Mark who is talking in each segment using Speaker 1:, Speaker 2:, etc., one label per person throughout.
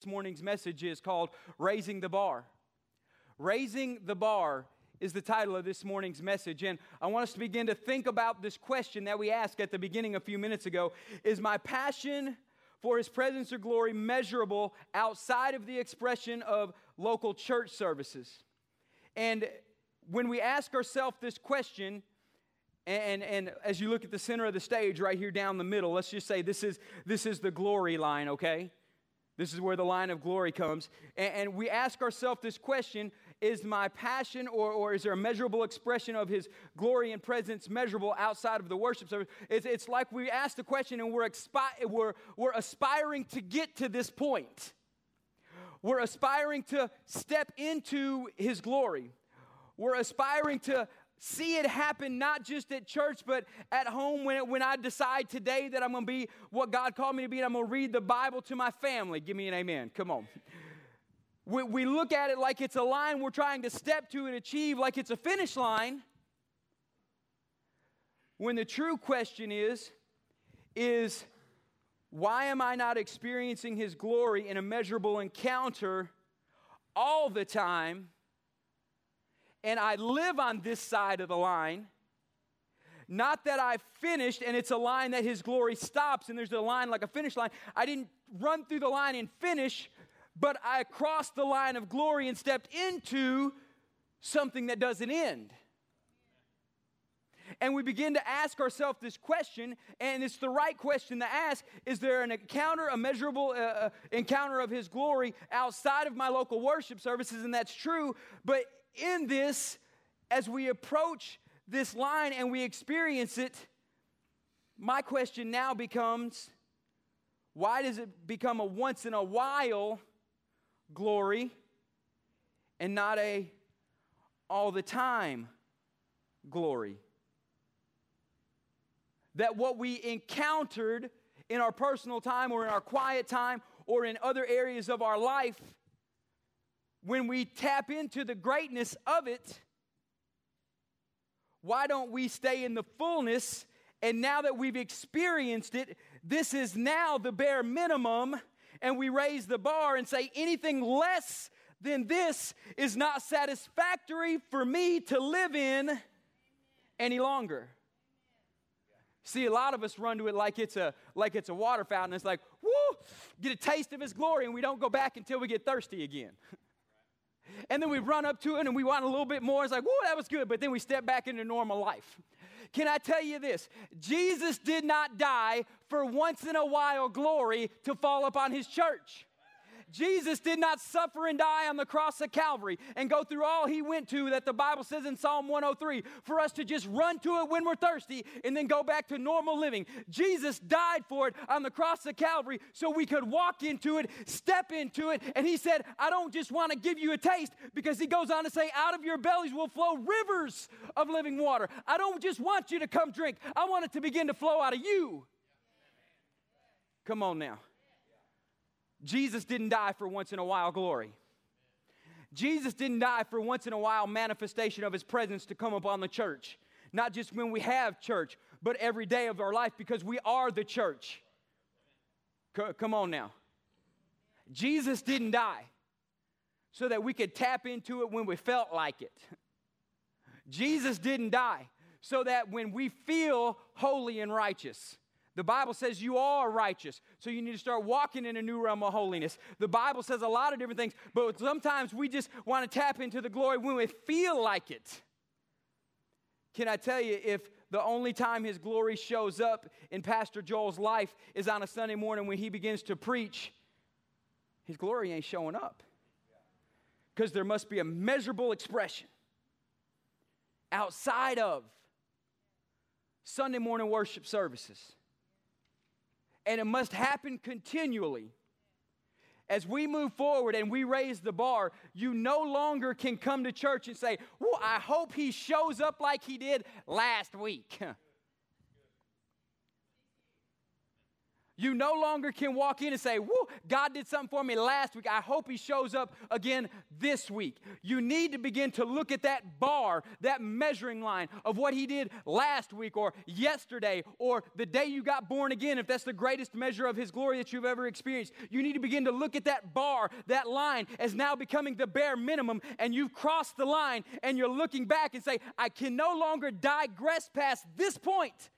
Speaker 1: This morning's message is called Raising the Bar. Raising the Bar is the title of this morning's message. And I want us to begin to think about this question that we asked at the beginning a few minutes ago Is my passion for His presence or glory measurable outside of the expression of local church services? And when we ask ourselves this question, and, and as you look at the center of the stage right here down the middle, let's just say this is, this is the glory line, okay? This is where the line of glory comes. And, and we ask ourselves this question Is my passion or, or is there a measurable expression of his glory and presence measurable outside of the worship service? It's, it's like we ask the question and we're, expi- we're, we're aspiring to get to this point. We're aspiring to step into his glory. We're aspiring to see it happen not just at church, but at home when, it, when I decide today that I'm going to be what God called me to be and I'm going to read the Bible to my family. Give me an amen. Come on. We, we look at it like it's a line we're trying to step to and achieve, like it's a finish line. When the true question is, is why am I not experiencing His glory in a measurable encounter all the time? And I live on this side of the line. Not that I finished and it's a line that His glory stops and there's a line like a finish line. I didn't run through the line and finish, but I crossed the line of glory and stepped into something that doesn't end. And we begin to ask ourselves this question, and it's the right question to ask Is there an encounter, a measurable uh, uh encounter of His glory outside of my local worship services? And that's true, but in this, as we approach this line and we experience it, my question now becomes why does it become a once in a while glory and not a all the time glory? That what we encountered in our personal time or in our quiet time or in other areas of our life when we tap into the greatness of it, why don't we stay in the fullness? And now that we've experienced it, this is now the bare minimum, and we raise the bar and say anything less than this is not satisfactory for me to live in any longer. See, a lot of us run to it like it's a like it's a water fountain. It's like, whoo, get a taste of his glory, and we don't go back until we get thirsty again. And then we run up to it and we want a little bit more. It's like, whoa, that was good. But then we step back into normal life. Can I tell you this? Jesus did not die for once in a while glory to fall upon his church. Jesus did not suffer and die on the cross of Calvary and go through all he went to that the Bible says in Psalm 103 for us to just run to it when we're thirsty and then go back to normal living. Jesus died for it on the cross of Calvary so we could walk into it, step into it, and he said, I don't just want to give you a taste because he goes on to say, out of your bellies will flow rivers of living water. I don't just want you to come drink, I want it to begin to flow out of you. Come on now. Jesus didn't die for once in a while glory. Jesus didn't die for once in a while manifestation of his presence to come upon the church. Not just when we have church, but every day of our life because we are the church. C- come on now. Jesus didn't die so that we could tap into it when we felt like it. Jesus didn't die so that when we feel holy and righteous, the Bible says you are righteous, so you need to start walking in a new realm of holiness. The Bible says a lot of different things, but sometimes we just want to tap into the glory when we feel like it. Can I tell you, if the only time his glory shows up in Pastor Joel's life is on a Sunday morning when he begins to preach, his glory ain't showing up. Because there must be a measurable expression outside of Sunday morning worship services and it must happen continually. As we move forward and we raise the bar, you no longer can come to church and say, Well, I hope he shows up like he did last week. You no longer can walk in and say, Woo, God did something for me last week. I hope He shows up again this week. You need to begin to look at that bar, that measuring line of what He did last week or yesterday or the day you got born again, if that's the greatest measure of His glory that you've ever experienced. You need to begin to look at that bar, that line, as now becoming the bare minimum, and you've crossed the line and you're looking back and say, I can no longer digress past this point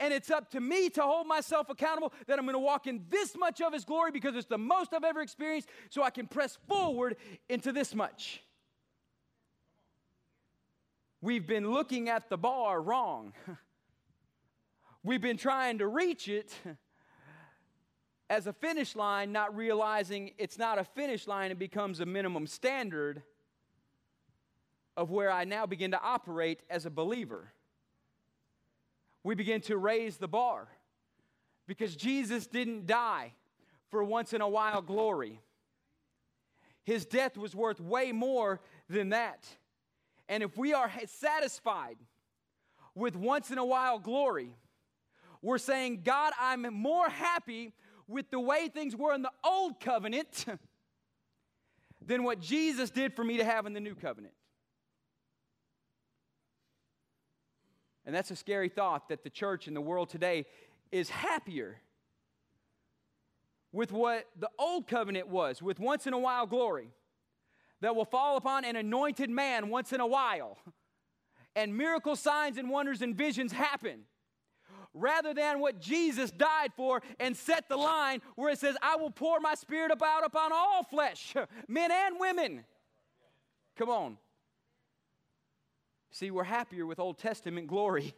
Speaker 1: and it's up to me to hold myself accountable that I'm going to walk in this much of His glory because it's the most I've ever experienced, so I can press forward into this much. We've been looking at the bar wrong. We've been trying to reach it as a finish line, not realizing it's not a finish line, it becomes a minimum standard of where I now begin to operate as a believer we begin to raise the bar because Jesus didn't die for once in a while glory. His death was worth way more than that. And if we are satisfied with once in a while glory, we're saying, God, I'm more happy with the way things were in the old covenant than what Jesus did for me to have in the new covenant. And that's a scary thought that the church in the world today is happier with what the old covenant was, with once in a while glory that will fall upon an anointed man once in a while. And miracle signs and wonders and visions happen. Rather than what Jesus died for and set the line where it says, I will pour my spirit about upon all flesh, men and women. Come on. See, we're happier with Old Testament glory.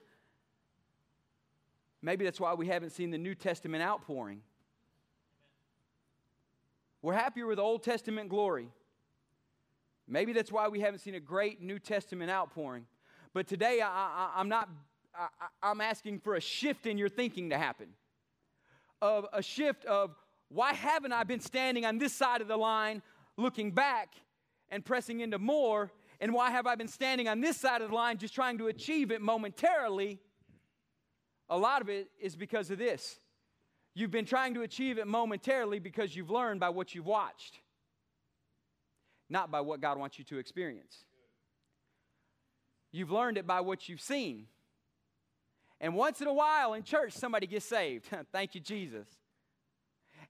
Speaker 1: Maybe that's why we haven't seen the New Testament outpouring. We're happier with Old Testament glory. Maybe that's why we haven't seen a great New Testament outpouring. But today, I, am not, I, am asking for a shift in your thinking to happen. Of a shift of why haven't I been standing on this side of the line, looking back and pressing into more and why have I been standing on this side of the line just trying to achieve it momentarily? A lot of it is because of this. You've been trying to achieve it momentarily because you've learned by what you've watched, not by what God wants you to experience. You've learned it by what you've seen. And once in a while in church, somebody gets saved. Thank you, Jesus.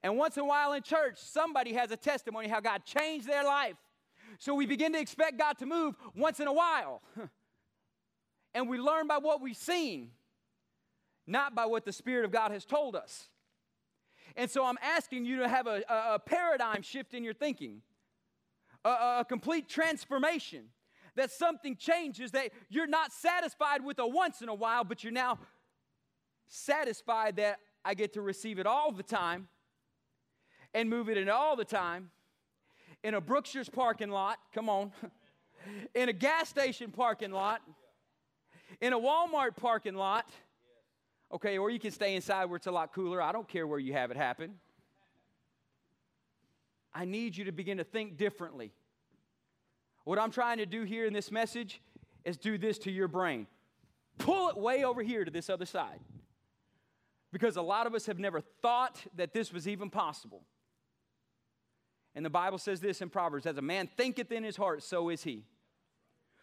Speaker 1: And once in a while in church, somebody has a testimony how God changed their life. So we begin to expect God to move once in a while. and we learn by what we've seen, not by what the Spirit of God has told us. And so I'm asking you to have a, a, paradigm shift in your thinking, a, a complete transformation. That something changes, that you're not satisfied with a once in a while, but you're now satisfied that I get to receive it all the time and move it in all the time in a Brookshire's parking lot, come on, in a gas station parking lot, in a Walmart parking lot. Okay, or you can stay inside where it's a lot cooler. I don't care where you have it happen. I need you to begin to think differently. What I'm trying to do here in this message is do this to your brain. Pull it way over here to this other side. Because a lot of us have never thought that this was even possible. And the Bible says this in Proverbs as a man thinketh in his heart, so is he.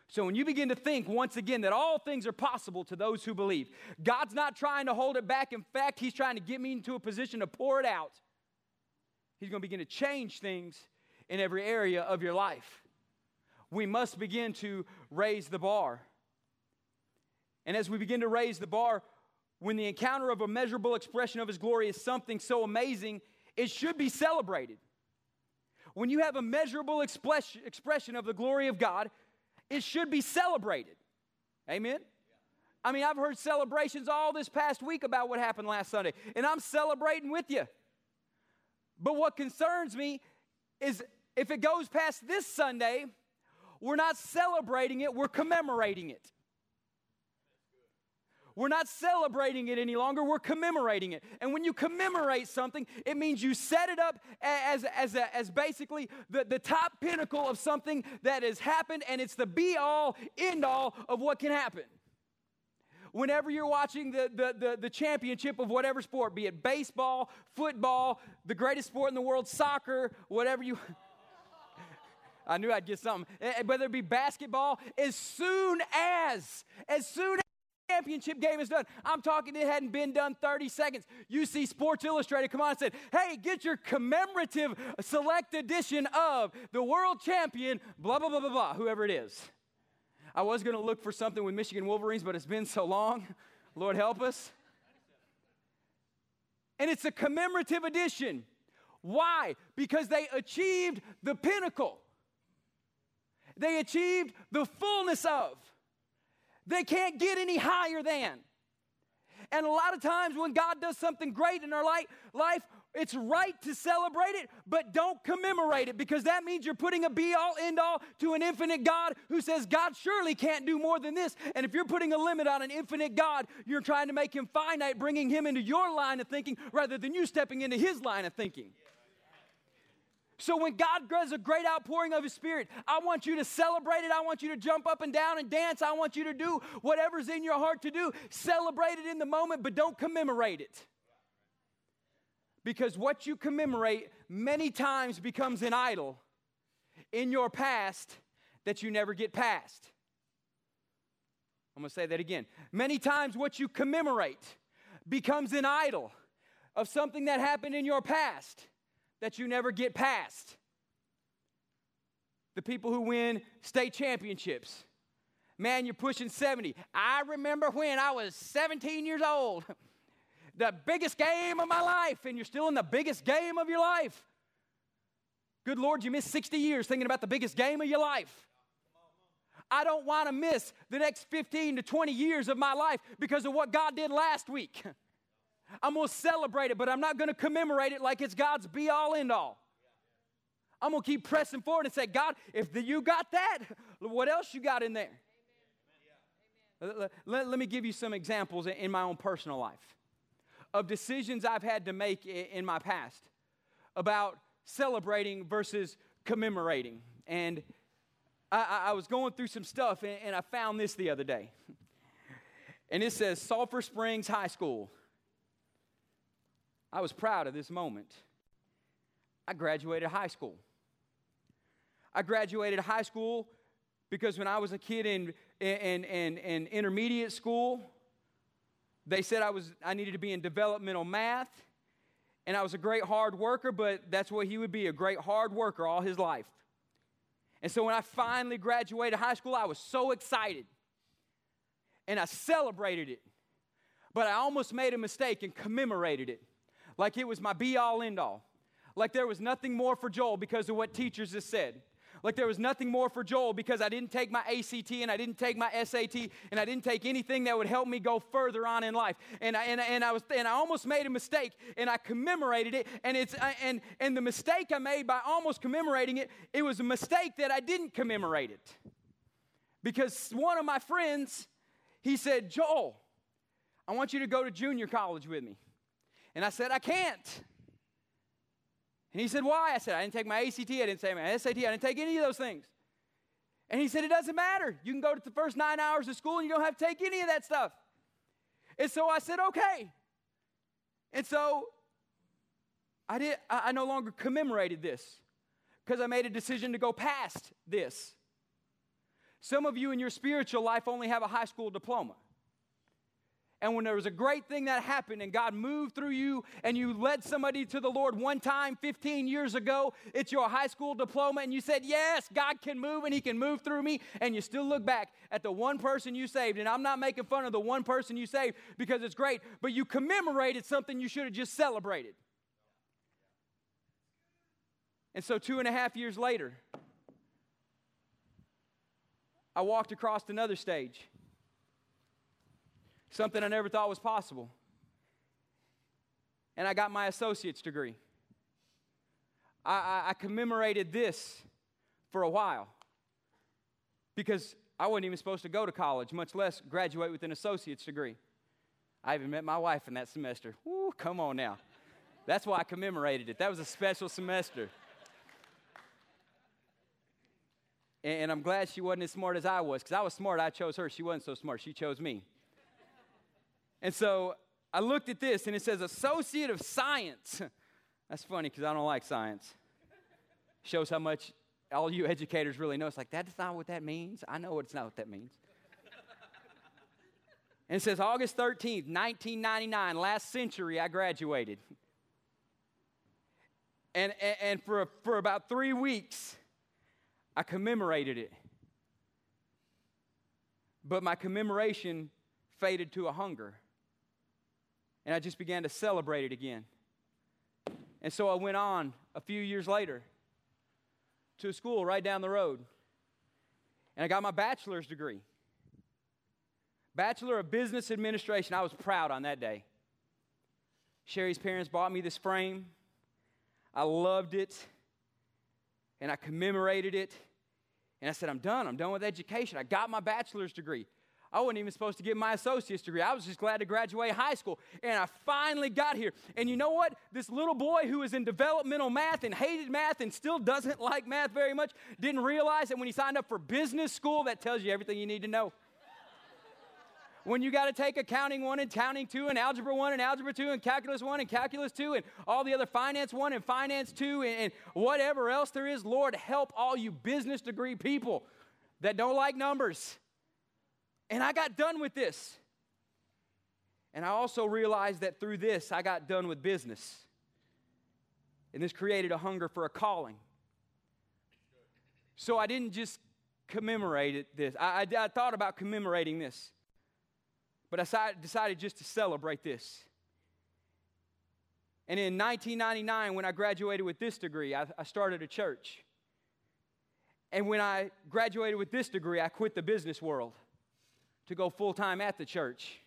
Speaker 1: So when you begin to think once again that all things are possible to those who believe, God's not trying to hold it back. In fact, He's trying to get me into a position to pour it out. He's going to begin to change things in every area of your life. We must begin to raise the bar. And as we begin to raise the bar, when the encounter of a measurable expression of His glory is something so amazing, it should be celebrated. When you have a measurable expression of the glory of God, it should be celebrated. Amen? I mean, I've heard celebrations all this past week about what happened last Sunday, and I'm celebrating with you. But what concerns me is if it goes past this Sunday, we're not celebrating it, we're commemorating it. We're not celebrating it any longer, we're commemorating it. And when you commemorate something, it means you set it up as, as, as basically the, the top pinnacle of something that has happened, and it's the be all, end all of what can happen. whenever you're watching the, the, the, the, championship of whatever sport, be it baseball, football, the greatest sport in the world, soccer, whatever you. I knew I'd get something. Eh, eh, whether it be basketball, as soon as, as soon as championship game is done. I'm talking it hadn't been done 30 seconds. You see Sports Illustrated come on and said, hey, get your commemorative select edition of the world champion, blah, blah, blah, blah, blah, whoever it is. I was going to look for something with Michigan Wolverines, but it's been so long. Lord help us. And it's a commemorative edition. Why? Because they achieved the pinnacle. They achieved the fullness of. They can't get any higher than. And a lot of times when God does something great in our life, it's right to celebrate it, but don't commemorate it because that means you're putting a be all end all to an infinite God who says God surely can't do more than this. And if you're putting a limit on an infinite God, you're trying to make him finite, bringing him into your line of thinking rather than you stepping into his line of thinking. So when God does a great outpouring of His Spirit, I want you to celebrate it. I want you to jump up and down and dance. I want you to do whatever's in your heart to do. Celebrate it in the moment, but don't commemorate it. Because what you commemorate many times becomes an idol in your past that you never get past. I'm going to say that again. Many times, what you commemorate becomes an idol of something that happened in your past that you never get past. The people who win state championships. Man, you're pushing 70. I remember when I was 17 years old. the biggest game of my life, and you're still in the biggest game of your life. Good Lord, you missed 60 years thinking about the biggest game of your life. I don't want to miss the next 15 to 20 years of my life because of what God did last week. I'm going to celebrate it, but I'm not going to commemorate it like it's God's be all end all. I'm going to keep pressing forward and say, God, if the, you got that, what else you got in there? Let, let, let, me give you some examples in my own personal life of decisions I've had to make in my past about celebrating versus commemorating. And I, I was going through some stuff and, and I found this the other day. And it says Sulphur Springs High School. I was proud of this moment. I graduated high school. I graduated high school because when I was a kid in, in, in, in intermediate school, they said I, was, I needed to be in developmental math, and I was a great hard worker, but that's what he would be a great hard worker all his life. And so when I finally graduated high school, I was so excited. And I celebrated it. But I almost made a mistake and commemorated it like it was my be all end all. Like there was nothing more for Joel because of what teachers have said. Like there was nothing more for Joel because I didn't take my ACT and I didn't take my SAT and I didn't take anything that would help me go further on in life. And I, and, and I was and I almost made a mistake and I commemorated it. And it's uh, and and the mistake I made by almost commemorating it, it was a mistake that I didn't commemorate it. Because one of my friends, he said, Joel, I want you to go to junior college with me. And I said, I can't. And he said, Why? I said, I didn't take my ACT, I didn't take my SAT, I didn't take any of those things. And he said, It doesn't matter. You can go to the first nine hours of school and you don't have to take any of that stuff. And so I said, Okay. And so I, did, I no longer commemorated this because I made a decision to go past this. Some of you in your spiritual life only have a high school diploma. And when there was a great thing that happened and God moved through you and you led somebody to the Lord one time 15 years ago, it's your high school diploma, and you said, Yes, God can move and He can move through me. And you still look back at the one person you saved. And I'm not making fun of the one person you saved because it's great, but you commemorated something you should have just celebrated. And so, two and a half years later, I walked across another stage something I never thought was possible. And I got my associate's degree. I, I, I commemorated this for a while because I wasn't even supposed to go to college, much less graduate with an associate's degree. I even met my wife in that semester. Woo, come on now. That's why I commemorated it. That was a special semester. And I'm glad she wasn't as smart as I was, because I was smart, I chose her. She wasn't so smart, she chose me. And so I looked at this and it says Associate of Science. That's funny because I don't like science. Shows how much all you educators really know. It's like, that's not what that means. I know it's not what that means. and it says August 13th, 1999, last century, I graduated. And, and, and for, for about three weeks, I commemorated it. But my commemoration faded to a hunger. And I just began to celebrate it again. And so I went on a few years later to a school right down the road. And I got my bachelor's degree. Bachelor of Business Administration. I was proud on that day. Sherry's parents bought me this frame. I loved it. And I commemorated it. And I said, I'm done. I'm done with education. I got my bachelor's degree. I wasn't even supposed to get my associate's degree. I was just glad to graduate high school. And I finally got here. And you know what? This little boy who was in developmental math and hated math and still doesn't like math very much didn't realize that when he signed up for business school, that tells you everything you need to know when you got to take accounting one and accounting two and algebra one and algebra two and calculus one and calculus two and all the other finance one and finance two and, and, whatever else there is, Lord, help all you business degree people that don't like numbers. And I got done with this. And I also realized that through this, I got done with business. And this created a hunger for a calling. So I didn't just commemorate this. I, I, I thought about commemorating this. But I decided just to celebrate this. And in 1999, when I graduated with this degree, I, I started a church. And when I graduated with this degree, I quit the business world to go full time at the church.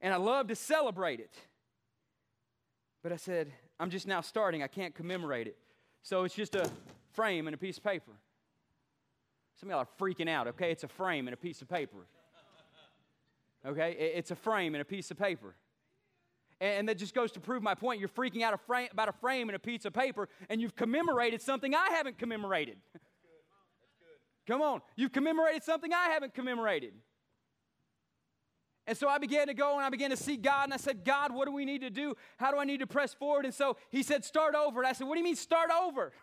Speaker 1: And I love to celebrate it. But I said, I'm just now starting. I can't commemorate it. So it's just a frame and a piece of paper. Some of y'all are freaking out, okay? It's a frame and a piece of paper. Okay? It's a frame and a piece of paper. And that just goes to prove my point. You're freaking out about a frame and a piece of paper, and you've commemorated something I haven't commemorated. Come on. You've commemorated something I haven't commemorated. And so I began to go and I began to see God, and I said, God, what do we need to do? How do I need to press forward? And so he said, Start over. And I said, What do you mean, start over?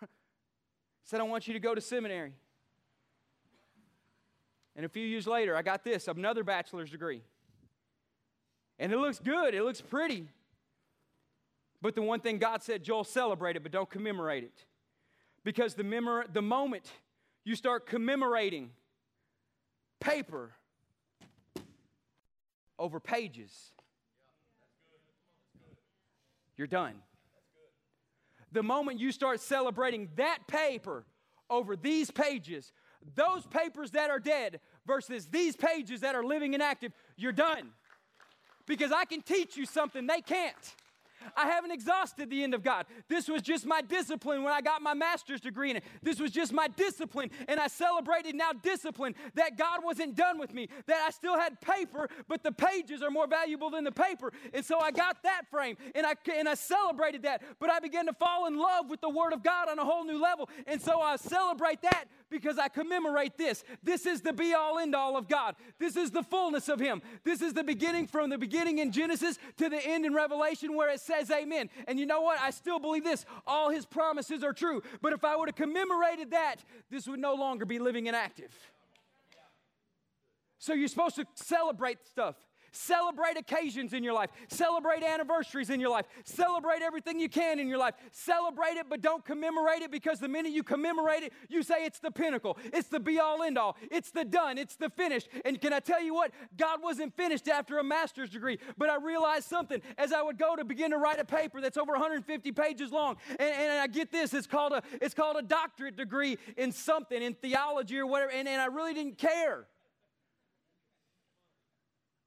Speaker 1: He said, I want you to go to seminary. And a few years later, I got this another bachelor's degree. And it looks good, it looks pretty. But the one thing God said, Joel, celebrate it, but don't commemorate it. Because the, memor- the moment you start commemorating paper over pages, you're done. The moment you start celebrating that paper over these pages, those papers that are dead versus these pages that are living and active, you're done because I can teach you something they can't. I haven't exhausted the end of God. This was just my discipline when I got my master's degree in it. This was just my discipline, and I celebrated now discipline that God wasn't done with me, that I still had paper, but the pages are more valuable than the paper. And so I got that frame, and I, and I celebrated that. But I began to fall in love with the Word of God on a whole new level. And so I celebrate that because I commemorate this. This is the be all end all of God. This is the fullness of Him. This is the beginning from the beginning in Genesis to the end in Revelation where it says amen. And you know what? I still believe this. All His promises are true. But if I would have commemorated that, this would no longer be living and active. So you're supposed to celebrate stuff. Celebrate occasions in your life. Celebrate anniversaries in your life. Celebrate everything you can in your life. Celebrate it, but don't commemorate it because the minute you commemorate it, you say it's the pinnacle. It's the be all end all. It's the done. It's the finished. And can I tell you what? God wasn't finished after a master's degree, but I realized something as I would go to begin to write a paper that's over 150 pages long. And, and I get this it's called, a, it's called a doctorate degree in something, in theology or whatever. And, and I really didn't care.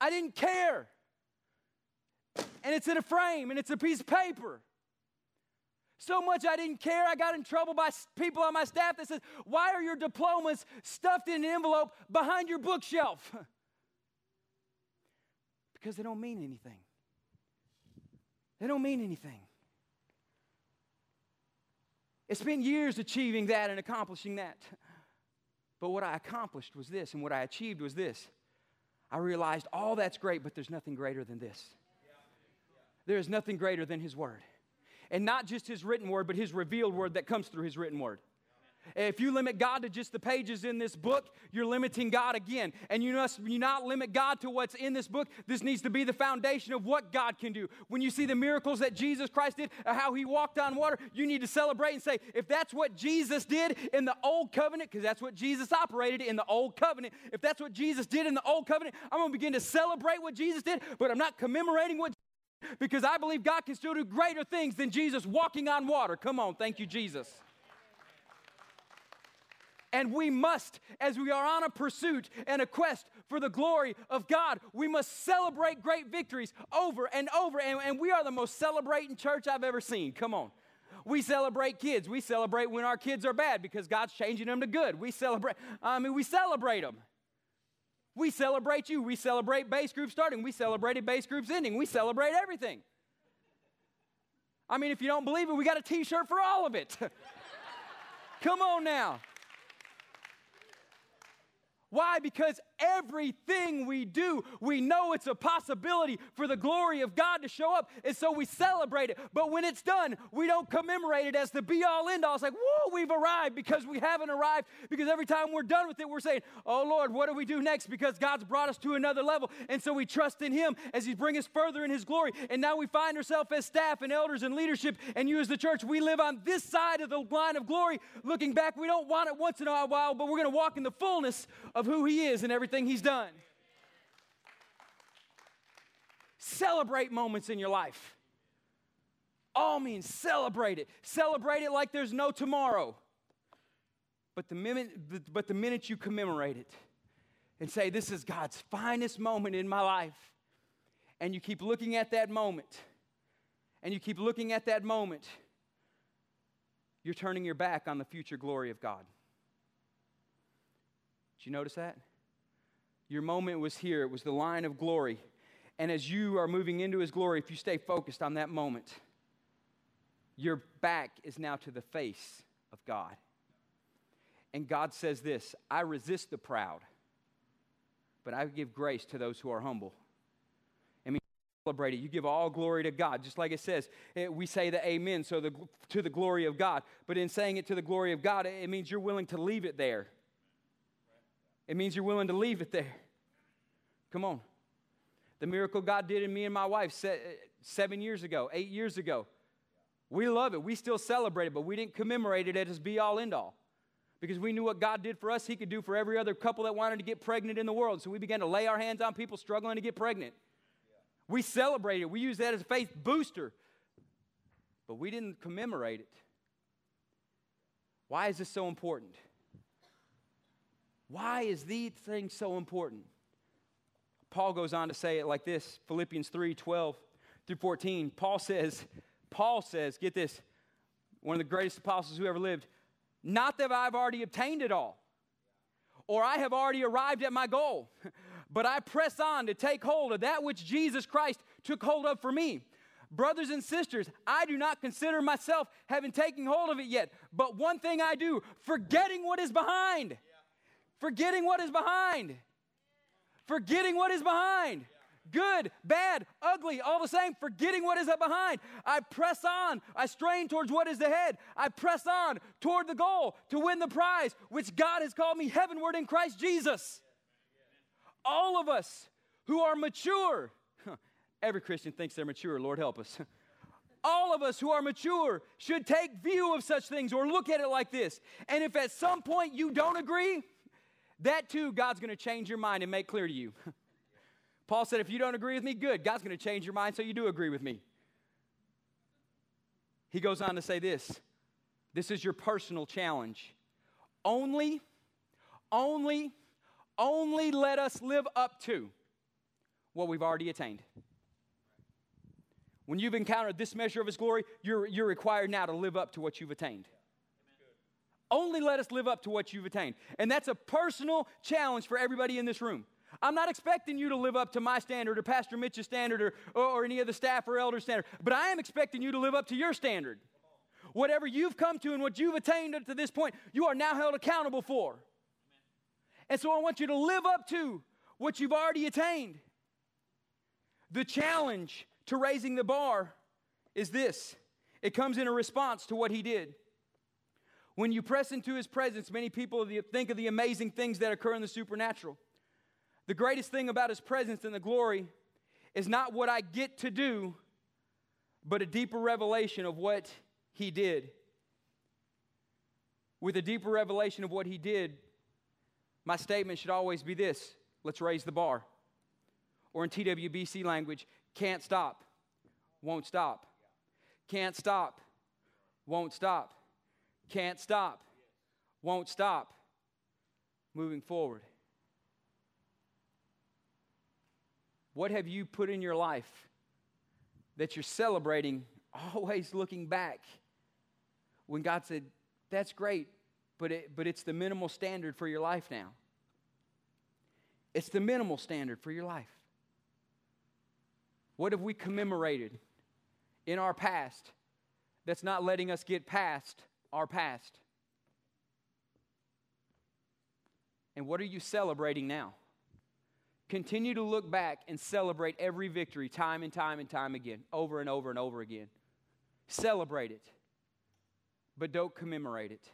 Speaker 1: I didn't care. And it's in a frame and it's a piece of paper. So much I didn't care. I got in trouble by people on my staff that said, Why are your diplomas stuffed in an envelope behind your bookshelf? because they don't mean anything. They don't mean anything. It's been years achieving that and accomplishing that. But what I accomplished was this, and what I achieved was this I realized all that's great, but there's nothing greater than this. There is nothing greater than His Word. And not just His written Word, but His revealed Word that comes through His written Word. If you limit God to just the pages in this book, you're limiting God again. And you must you not limit God to what's in this book. This needs to be the foundation of what God can do. When you see the miracles that Jesus Christ did, uh, how he walked on water, you need to celebrate and say, if that's what Jesus did in the old covenant, because that's what Jesus operated in the old covenant, if that's what Jesus did in the old covenant, I'm going to begin to celebrate what Jesus did, but I'm not commemorating what because I believe God can still do greater things than Jesus walking on water. Come on, thank you, Jesus. And we must, as we are on a pursuit and a quest for the glory of God, we must celebrate great victories over and over. And, and we are the most celebrating church I've ever seen. Come on. We celebrate kids. We celebrate when our kids are bad because God's changing them to good. We celebrate, I mean, we celebrate them. We celebrate you. We celebrate base group starting. We celebrated base groups ending. We celebrate everything. I mean, if you don't believe it, we got a t shirt for all of it. Come on now. Why? Because everything we do, we know it's a possibility for the glory of God to show up. And so we celebrate it. But when it's done, we don't commemorate it as the be all end all. It's like, whoa, we've arrived because we haven't arrived. Because every time we're done with it, we're saying, oh Lord, what do we do next? Because God's brought us to another level. And so we trust in Him as He bringing us further in His glory. And now we find ourselves as staff and elders and leadership. And you as the church, we live on this side of the line of glory. Looking back, we don't want it once in a while, but we're going to walk in the fullness of who He is and everything He's done. Celebrate moments in your life. All means celebrate it. Celebrate it like there's no tomorrow. But the minute, but the minute you commemorate it and say, This is God's finest moment in my life, and you keep looking at that moment, and you keep looking at that moment, you're turning your back on the future glory of God. Did you notice that? Your moment was here, it was the line of glory. And as you are moving into his glory, if you stay focused on that moment, your back is now to the face of God. And God says this I resist the proud, but I give grace to those who are humble. I mean, celebrate it. You give all glory to God, just like it says. Eh, we say the amen, so the, to the glory of God. But in saying it to the glory of God, it means you're willing to leave it there. It means you're willing to leave it there. Come on. The miracle God did in me and my wife seven years ago, eight years ago. We love it. We still celebrate it, but we didn't commemorate it as be all end all. Because we knew what God did for us, He could do for every other couple that wanted to get pregnant in the world. So we began to lay our hands on people struggling to get pregnant. We celebrated. We used that as a faith booster. But we didn't commemorate it. Why is this so important? Why is these things so important? Paul goes on to say it like this Philippians 3 12 through 14. Paul says, Paul says, get this, one of the greatest apostles who ever lived, not that I've already obtained it all, or I have already arrived at my goal, but I press on to take hold of that which Jesus Christ took hold of for me. Brothers and sisters, I do not consider myself having taken hold of it yet, but one thing I do, forgetting what is behind Forgetting what is behind. Forgetting what is behind. Good, bad, ugly, all the same, forgetting what is up behind. I press on. I strain towards what is ahead. I press on toward the goal to win the prize, which God has called me heavenward in Christ Jesus. All of us who are mature, every Christian thinks they're mature, Lord help us. all of us who are mature should take view of such things or look at it like this. And if at some point you don't agree, that too, God's going to change your mind and make clear to you. Paul said, if you don't agree with me, good. God's going to change your mind so you do agree with me. He goes on to say this this is your personal challenge. Only, only, only let us live up to what we've already attained. When you've encountered this measure of His glory, you're, you're required now to live up to what you've attained. Only let us live up to what you've attained. And that's a personal challenge for everybody in this room. I'm not expecting you to live up to my standard or Pastor Mitch's standard or, or, any of the staff or elder standard, but I am expecting you to live up to your standard. Whatever you've come to and what you've attained to this point, you are now held accountable for. And so I want you to live up to what you've already attained. The challenge to raising the bar is this it comes in a response to what he did. When you press into his presence, many people think of the amazing things that occur in the supernatural. The greatest thing about his presence and the glory is not what I get to do, but a deeper revelation of what he did. With a deeper revelation of what he did, my statement should always be this let's raise the bar. Or in TWBC language, can't stop, won't stop. Can't stop, won't stop. Can't stop, won't stop. Moving forward. What have you put in your life that you're celebrating, always looking back? When God said, That's great, but, it, but it's the minimal standard for your life now. It's the minimal standard for your life. What have we commemorated in our past that's not letting us get past our past? And what are you celebrating now? Continue to look back and celebrate every victory time and time and time again, over and over and over again. Celebrate it, but don't commemorate it.